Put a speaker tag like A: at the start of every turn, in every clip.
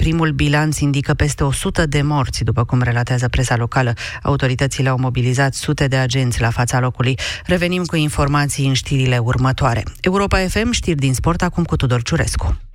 A: primul bilanț indică peste 100 de morți, după cum relatează presa locală. Autoritățile au mobilizat sute de agenți la fața locului. Revenim cu informații în știrile următoare. Europa FM, știri din sport, acum cu Tudor Ciurescu.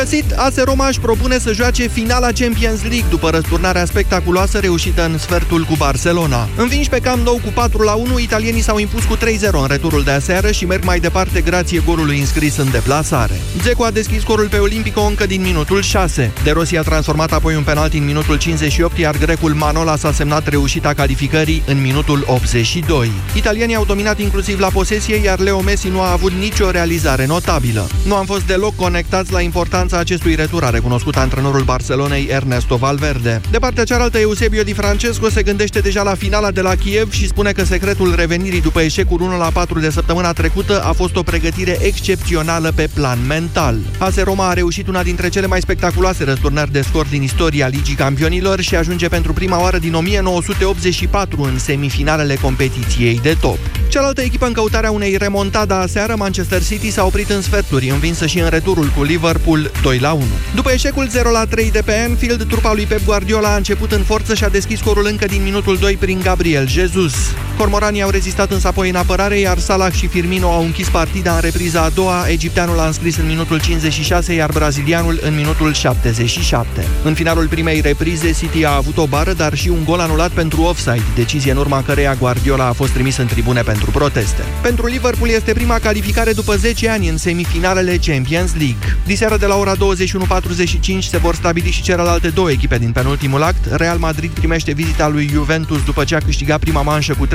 B: Găsit! AS Roma își propune să joace finala Champions League după răsturnarea spectaculoasă reușită în sfertul cu Barcelona. Învinși pe cam nou cu 4 la 1, italienii s-au impus cu 3-0 în returul de aseară și merg mai departe grație golului înscris în deplasare. Zeco a deschis scorul pe Olimpico încă din minutul 6. De Rossi a transformat apoi un penalti în minutul 58, iar grecul Manola s-a semnat reușita calificării în minutul 82. Italienii au dominat inclusiv la posesie, iar Leo Messi nu a avut nicio realizare notabilă. Nu am fost deloc conectați la importanța acestui retur, a recunoscut antrenorul Barcelonei Ernesto Valverde. De partea cealaltă, Eusebio Di Francesco se gândește deja la finala de la Kiev și spune că secretul revenirii după eșecul 1 la 4 de săptămâna trecută a fost o pregătire excepțională pe plan mental. AS Roma a reușit una dintre cele mai spectaculoase răsturnări de scor din istoria Ligii Campionilor și ajunge pentru prima oară din 1984 în semifinalele competiției de top. Cealaltă echipă în căutarea unei remontada aseară, Manchester City s-a oprit în sferturi, învinsă și în returul cu Liverpool 2 la 1. După eșecul 0 la 3 de pe Anfield, trupa lui Pep Guardiola a început în forță și a deschis scorul încă din minutul 2 prin Gabriel Jesus. Cormoranii au rezistat însă apoi în apărare, iar Salah și Firmino au închis partida în repriza a doua. Egipteanul a înscris în minutul 56, iar brazilianul în minutul 77. În finalul primei reprize, City a avut o bară, dar și un gol anulat pentru offside, decizie în urma căreia Guardiola a fost trimis în tribune pentru proteste. Pentru Liverpool este prima calificare după 10 ani în semifinalele Champions League. Diseară de la ora 21.45 se vor stabili și celelalte două echipe din penultimul act. Real Madrid primește vizita lui Juventus după ce a câștigat prima manșă cu 3-0,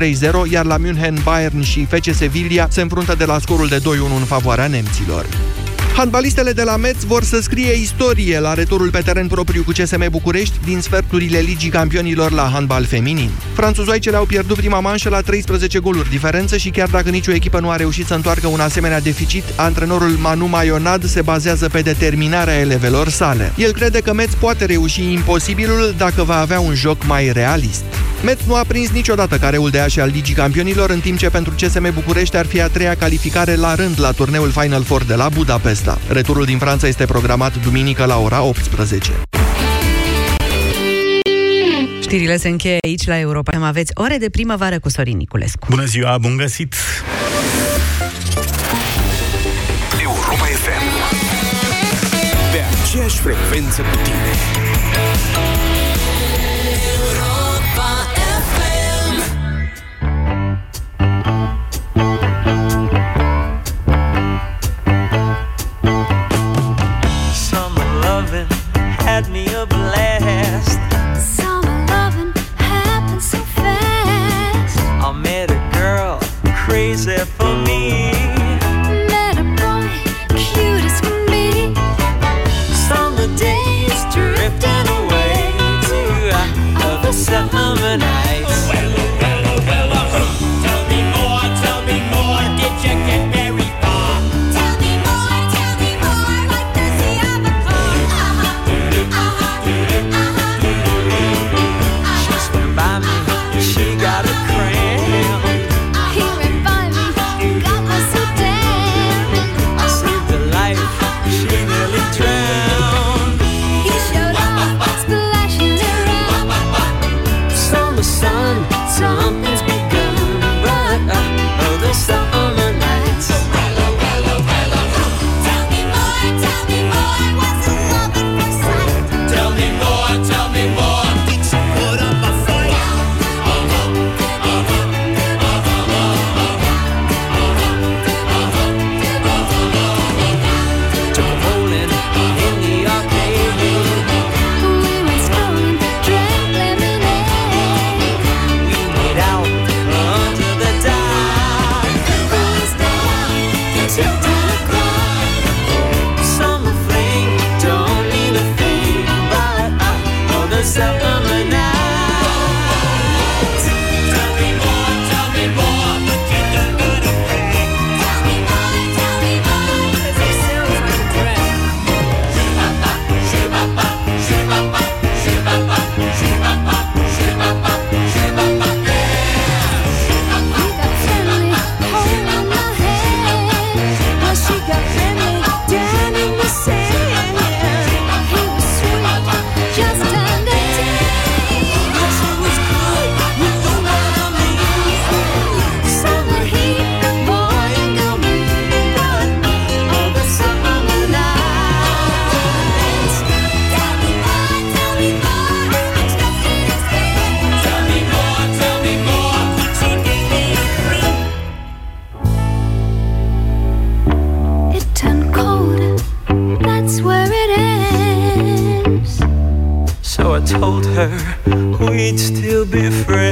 B: iar la München, Bayern și FC Sevilla se înfruntă de la scorul de 2-1 în favoarea nemților. Handbalistele de la Metz vor să scrie istorie la returul pe teren propriu cu CSM București din sferturile Ligii Campionilor la handbal feminin. Franțuzoicele au pierdut prima manșă la 13 goluri diferență și chiar dacă nicio echipă nu a reușit să întoarcă un asemenea deficit, antrenorul Manu Maionad se bazează pe determinarea elevelor sale. El crede că Metz poate reuși imposibilul dacă va avea un joc mai realist. Metz nu a prins niciodată careul de ași al Ligii Campionilor, în timp ce pentru CSM București ar fi a treia calificare la rând la turneul Final Four de la Budapesta. Returul din Franța este programat duminică la ora 18.
A: Știrile se încheie aici la Europa. Aveți ore de primăvară cu Sorin Niculescu.
C: Bună ziua, bun găsit!
D: Europa FM Pe aceeași frecvență cu tine Van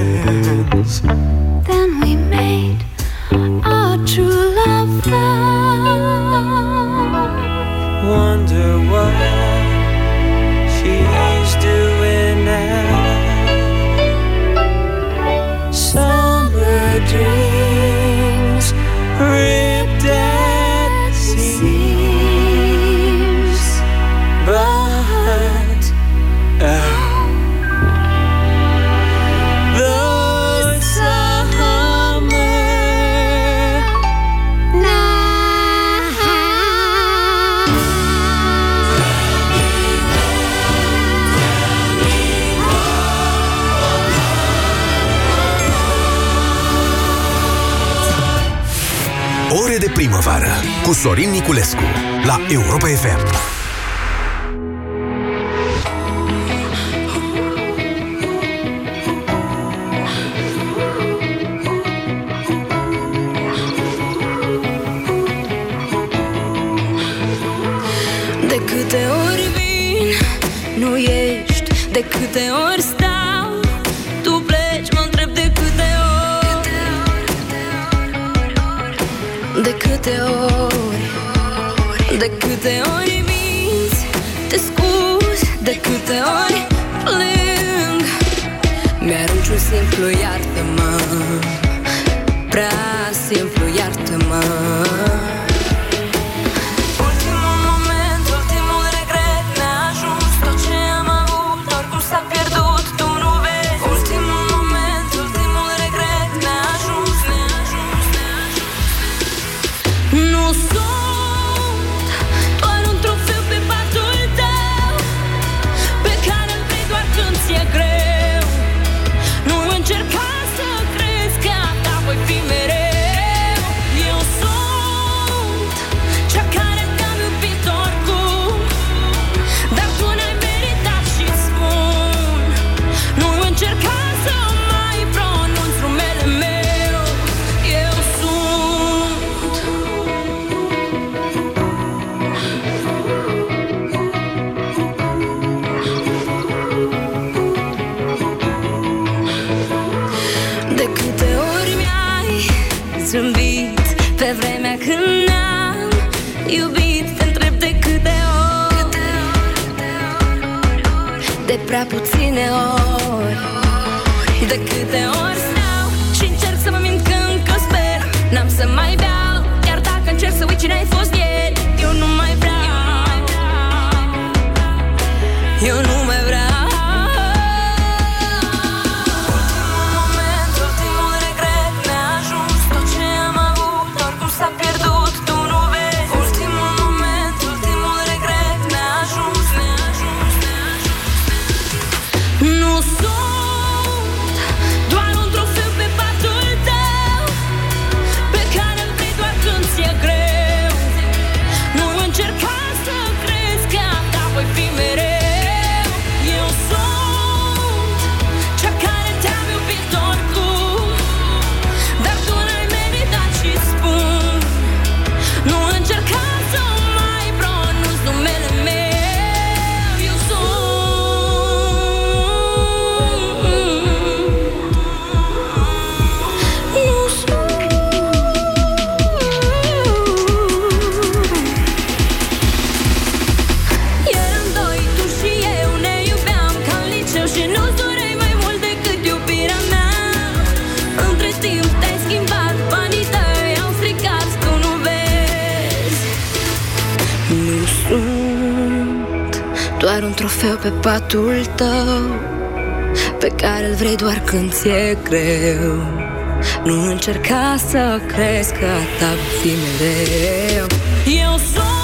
D: hands. cu Sorin Niculescu la Europa FM.
E: De câte ori vin, nu ești De câte ori te scuz de câte ori plâng. Mi-arunci un simplu iartă-mă. continente. patul tău Pe care îl vrei doar când ți-e greu. Nu încerca să crezi că ta fi mereu. Eu sunt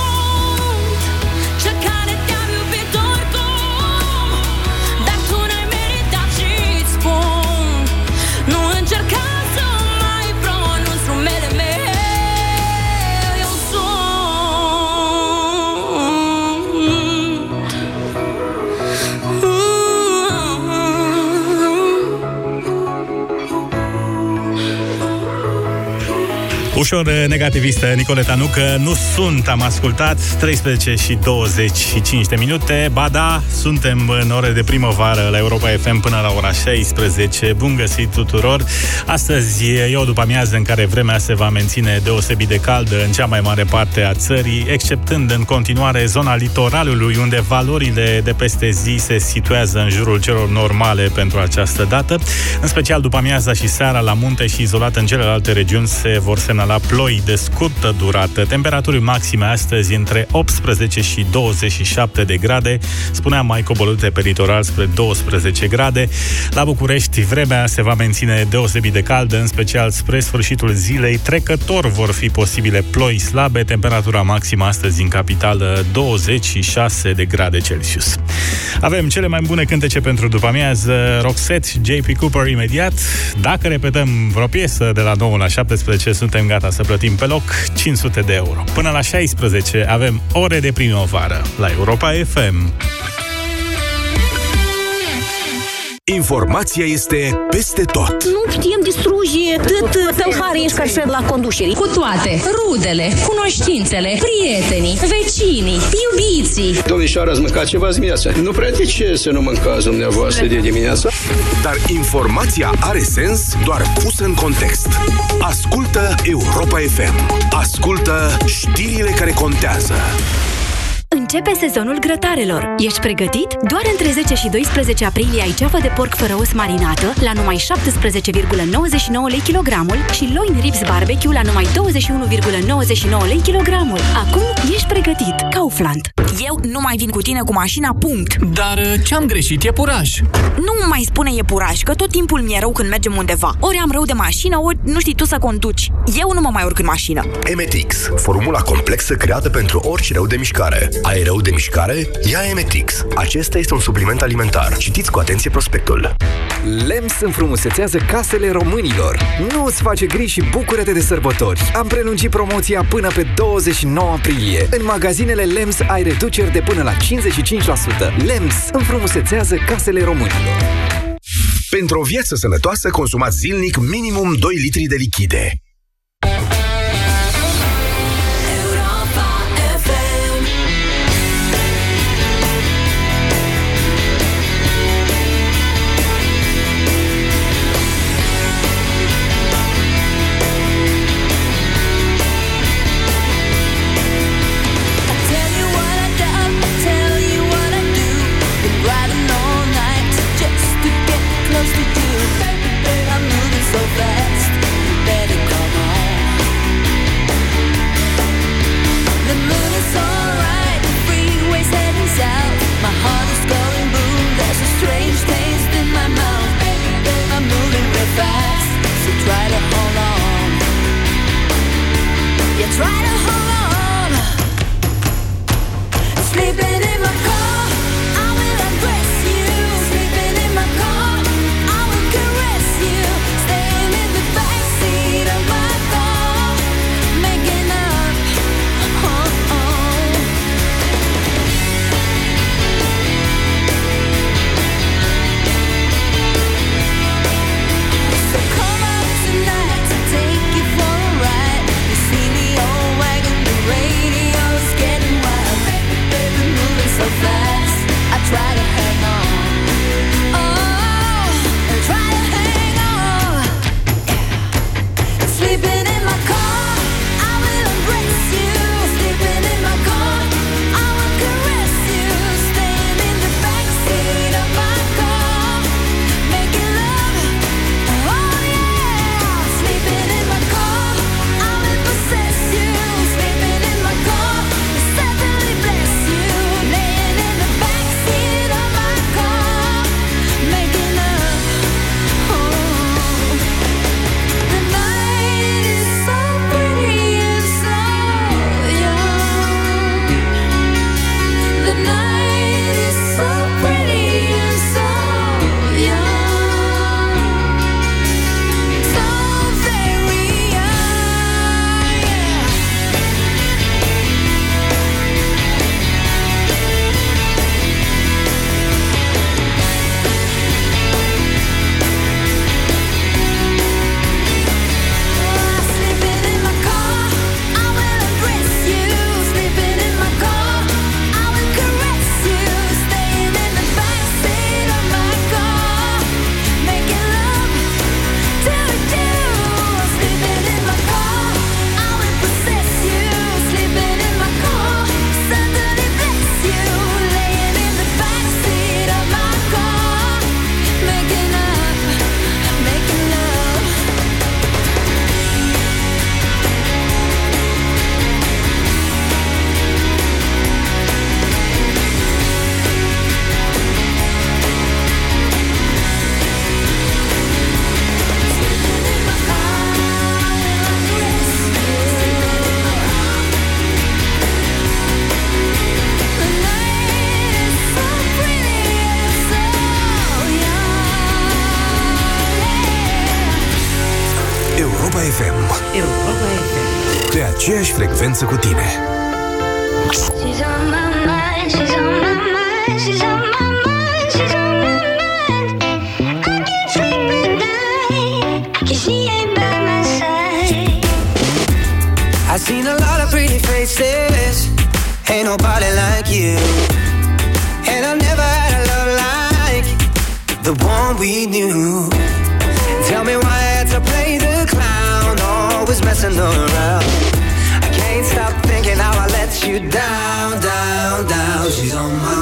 C: Ușor negativistă, Nicoleta, nu că nu sunt, am ascultat 13 și 25 de minute. Ba da, suntem în ore de primăvară la Europa FM până la ora 16. Bun găsit tuturor! Astăzi e o după amiază în care vremea se va menține deosebit de caldă în cea mai mare parte a țării, exceptând în continuare zona litoralului, unde valorile de peste zi se situează în jurul celor normale pentru această dată. În special după amiaza și seara la munte și izolat în celelalte regiuni se vor semnala la ploi de scurtă durată. Temperaturi maxime astăzi între 18 și 27 de grade, spunea mai coborâte pe litoral spre 12 grade. La București vremea se va menține deosebit de caldă, în special spre sfârșitul zilei. Trecător vor fi posibile ploi slabe, temperatura maximă astăzi în capitală 26 de grade Celsius. Avem cele mai bune cântece pentru după amiază, Roxette, JP Cooper imediat. Dacă repetăm vreo piesă de la 9 la 17, suntem gata să plătim pe loc 500 de euro. Până la 16 avem ore de primăvară la Europa FM.
D: Informația este peste tot.
F: Nu putem distruge tot tălhare ești ca la conducere.
G: Cu toate, rudele, cunoștințele, prietenii, vecinii, iubiții.
H: Domnișoara, ați mâncat ceva dimineața? Nu prea de ce să nu mâncați dumneavoastră de dimineața?
D: Dar informația are sens doar pusă în context. Ascultă Europa FM. Ascultă știrile care contează.
I: Începe sezonul grătarelor. Ești pregătit? Doar între 10 și 12 aprilie ai ceafă de porc fără os marinată la numai 17,99 lei kilogramul și loin ribs barbecue la numai 21,99 lei kilogramul. Acum ești pregătit. Kaufland.
J: Eu nu mai vin cu tine cu mașina, punct.
K: Dar uh, ce-am greșit? E puraj.
J: Nu mai spune e puraj, că tot timpul mi-e rău când mergem undeva. Ori am rău de mașină, ori nu știi tu să conduci. Eu nu mă mai urc în mașină.
D: Emetix, formula complexă creată pentru orice rău de mișcare. Ai rău de mișcare? Ia Emetix. Acesta este un supliment alimentar. Citiți cu atenție prospectul.
L: LEMS înfrumusețează casele românilor. Nu îți face griji și bucură-te de sărbători. Am prelungit promoția până pe 29 aprilie. În magazinele LEMS ai reduceri de până la 55%. LEMS înfrumusețează casele românilor.
D: Pentru o viață sănătoasă, consumați zilnic minimum 2 litri de lichide.
M: Aceeași frecvență cu tine.
E: She's on my mind, she's on my mind, she's on my mind, she's on my mind. I can't sleep at night, 'cause she ain't by my side.
N: I've seen a lot of pretty faces, ain't nobody like you. And I never had a love like the one we knew. Tell me why I had to play the clown, always messing around. You down, down, down. She's on my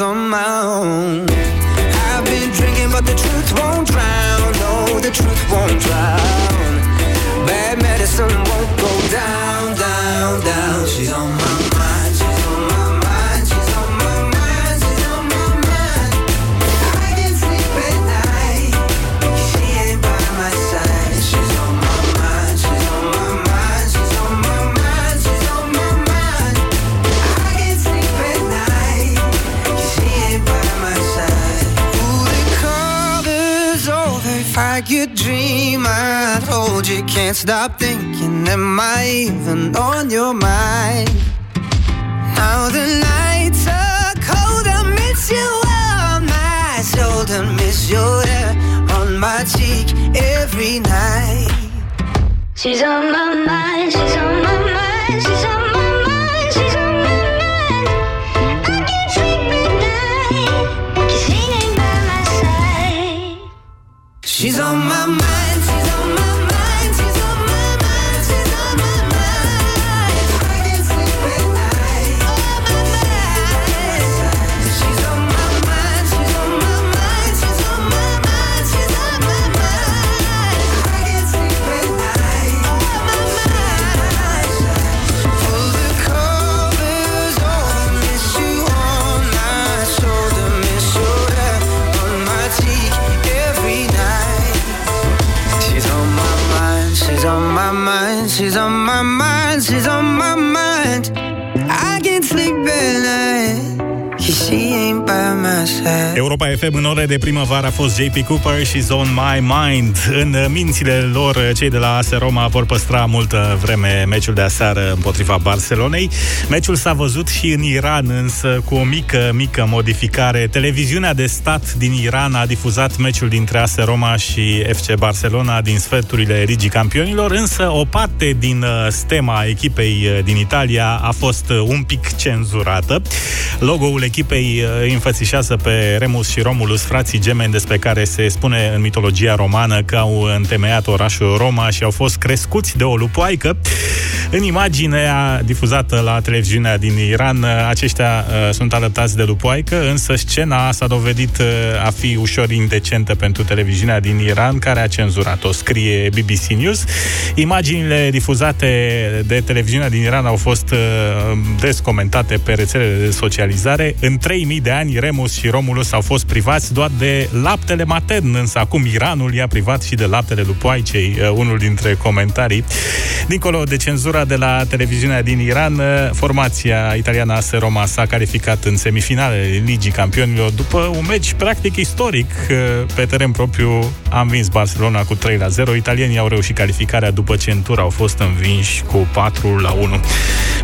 N: on my own. I've been drinking, but the truth won't drown. No, the truth won't drown. Stop thinking. Am I even on your mind? Now the nights are cold. I miss you on my shoulder, miss your hair on my cheek every night.
E: She's on my mind, she's on my mind, she's on my mind, she's on my mind. I can treat me now. She ain't by my side.
N: she's on my mind.
C: Europa FM în ore de primăvară a fost JP Cooper și Zone My Mind. În mințile lor, cei de la AS Roma vor păstra multă vreme meciul de aseară împotriva Barcelonei. Meciul s-a văzut și în Iran, însă cu o mică, mică modificare. Televiziunea de stat din Iran a difuzat meciul dintre AS Roma și FC Barcelona din sferturile Ligii Campionilor, însă o parte din uh, stema echipei uh, din Italia a fost uh, un pic cenzurată. Logo-ul echipei îi înfățișează pe Remus și Romulus, frații gemeni despre care se spune în mitologia romană că au întemeiat orașul Roma și au fost crescuți de o lupoaică. În imaginea difuzată la televiziunea din Iran, aceștia uh, sunt alăptați de lupoaică, însă scena s-a dovedit uh, a fi ușor indecentă pentru televiziunea din Iran, care a cenzurat-o, scrie BBC News. Imaginile difuzate de televiziunea din Iran au fost uh, des comentate pe rețelele de socializare. În 3000 de ani, Remus și Romulus au fost privați doar de laptele matern, însă acum Iranul i-a privat și de laptele lupoaicei, uh, unul dintre comentarii. Dincolo de cenzura de la televiziunea din Iran, uh, formația italiană AS Roma s-a calificat în semifinale Ligii Campionilor după un meci practic istoric uh, pe teren propriu. A învins Barcelona cu 3 la 0. Italienii au reușit calificarea după ce în tur au fost învinși cu 4 la 1.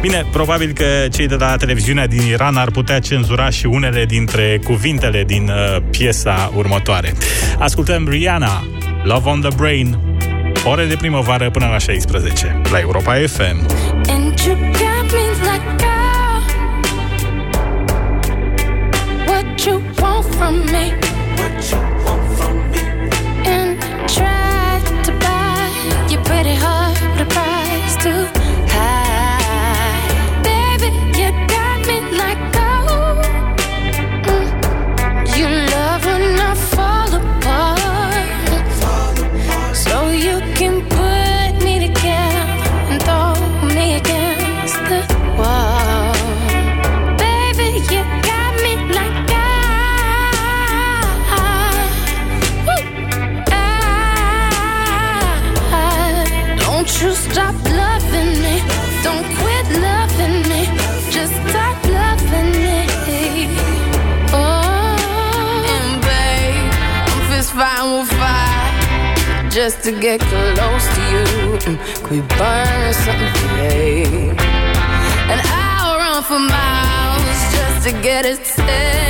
C: Bine, probabil că cei de la televiziunea din Iran ar putea cenzura și unele dintre cuvintele din uh, piesa următoare. Ascultăm Rihanna, Love on the Brain, ore de primăvară până la 16, la Europa FM.
E: And you got me like, girl, what you want from me? What you want just to get close to you. Could we burn something today? And I'll run for miles just to get it
D: set.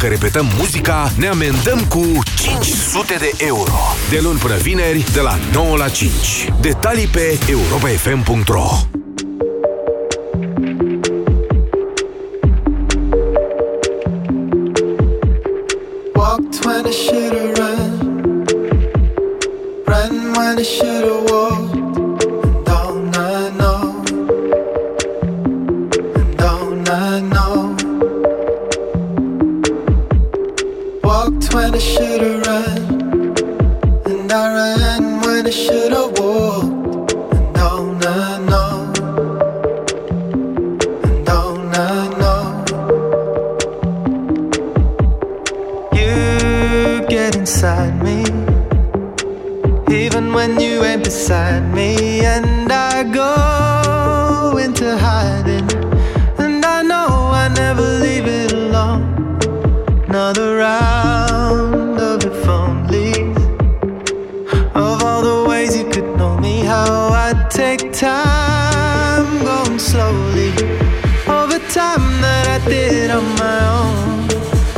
D: Dacă repetăm muzica, ne amendăm cu 500 de euro. De luni până vineri, de la 9 la 5. Detalii pe europafm.ro
M: beside me. Even when you ain't beside me, and I go into hiding. And I know I never leave it alone. Another round of if only. Of all the ways you could know me, how I take time going slowly. Over time that I did on my own.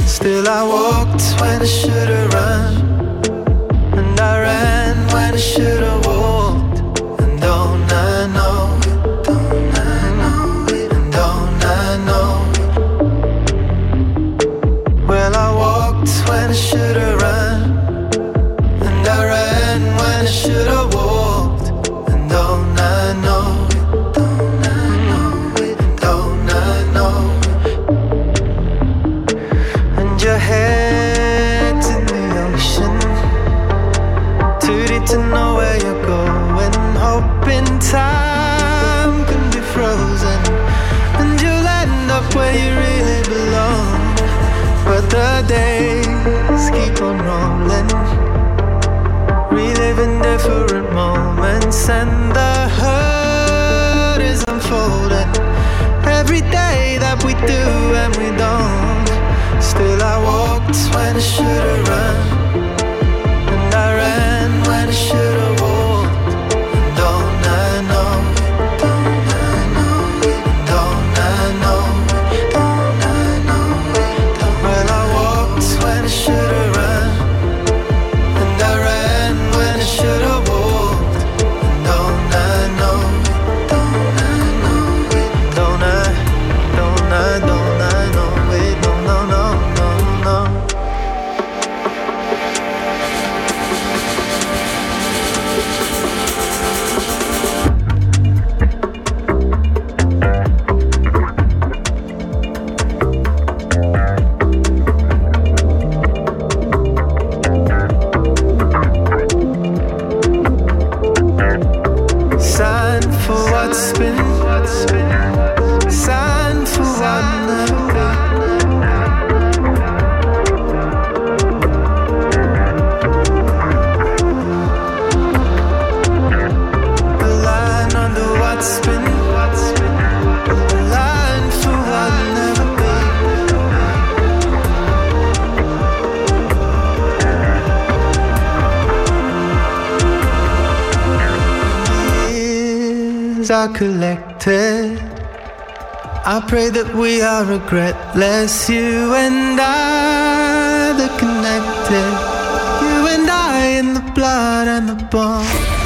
M: Still I walked when I should've run we do and we don't. Still, I walked when I should have run, and I ran when I should are collected. I pray that we are regretless, you and I, the connected. You and I in the blood and the bone.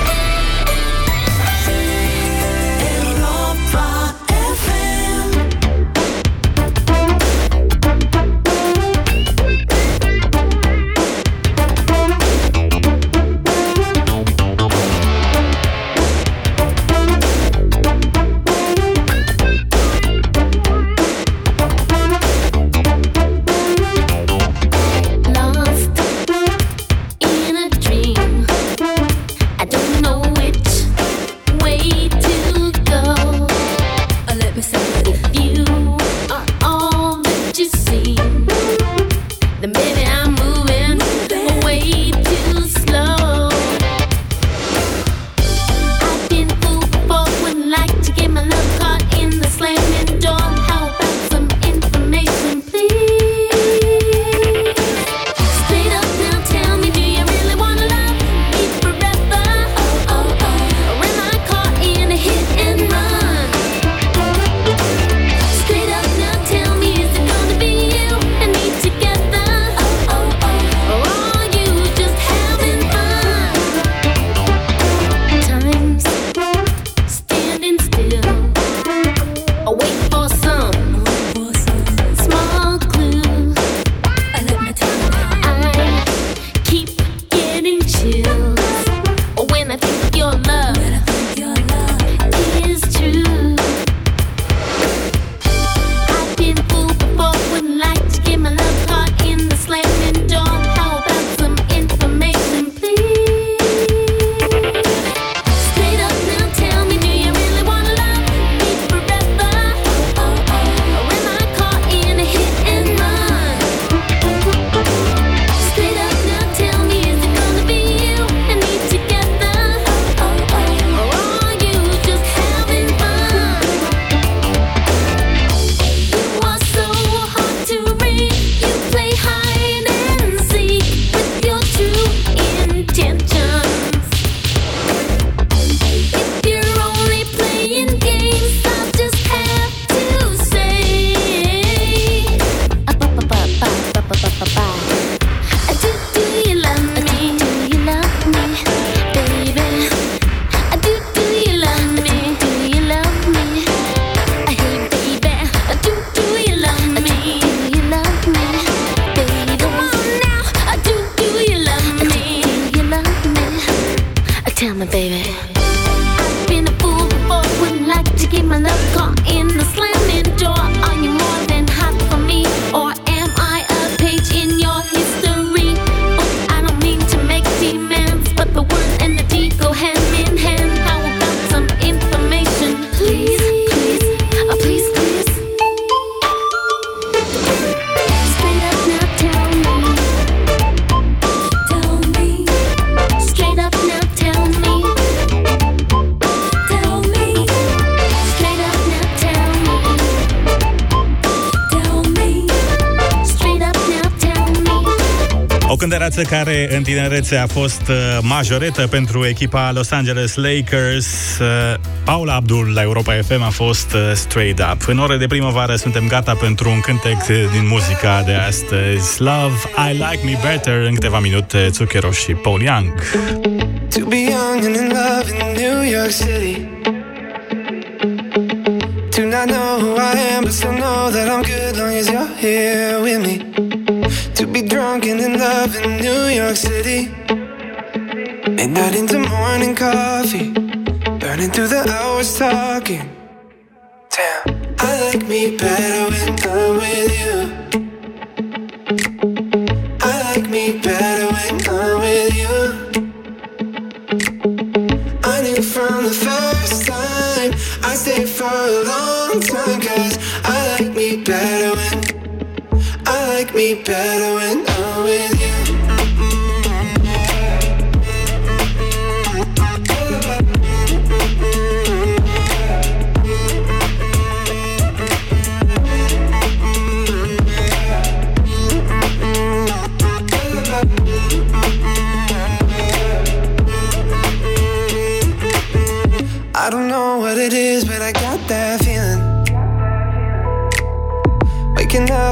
C: O cântăreață care în tinerețe a fost uh, majoretă pentru echipa Los Angeles Lakers. Uh, Paula Abdul la Europa FM a fost uh, Straight Up. În ore de primăvară suntem gata pentru un cântec din muzica de astăzi. Love, I Like Me Better. În câteva minute, Zucchero și Paul Young.
N: To be young and in love in New York City. Do not know who I am, but still know that I'm good long as you're here with me. Be drunk and in love in New York City. Midnight into morning coffee. Burning through the hours talking. Damn, I like me better when I'm with you. I like me better better when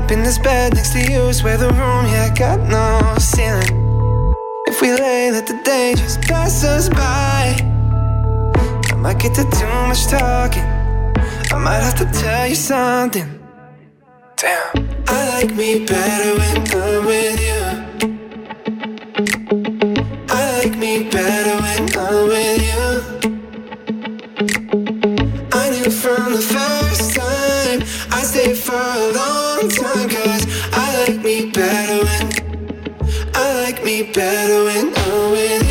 N: up in this bed next to you, swear the room, yeah, got no ceiling. If we lay, let the day just pass us by. I might get to too much talking. I might have to tell you something. Damn, I like me better when I'm with you. Me better when I like me better when oh, I'm with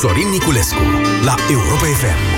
D: Sorin Niculescu la Europa FM.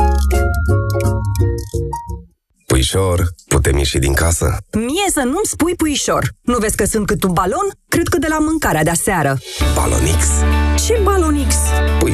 O: Puișor, putem ieși din casă?
P: Mie să nu-mi spui puișor. Nu vezi că sunt cât un balon? Cred că de la mâncarea de-aseară.
O: Balonix.
P: Ce balonix?
O: Puișor.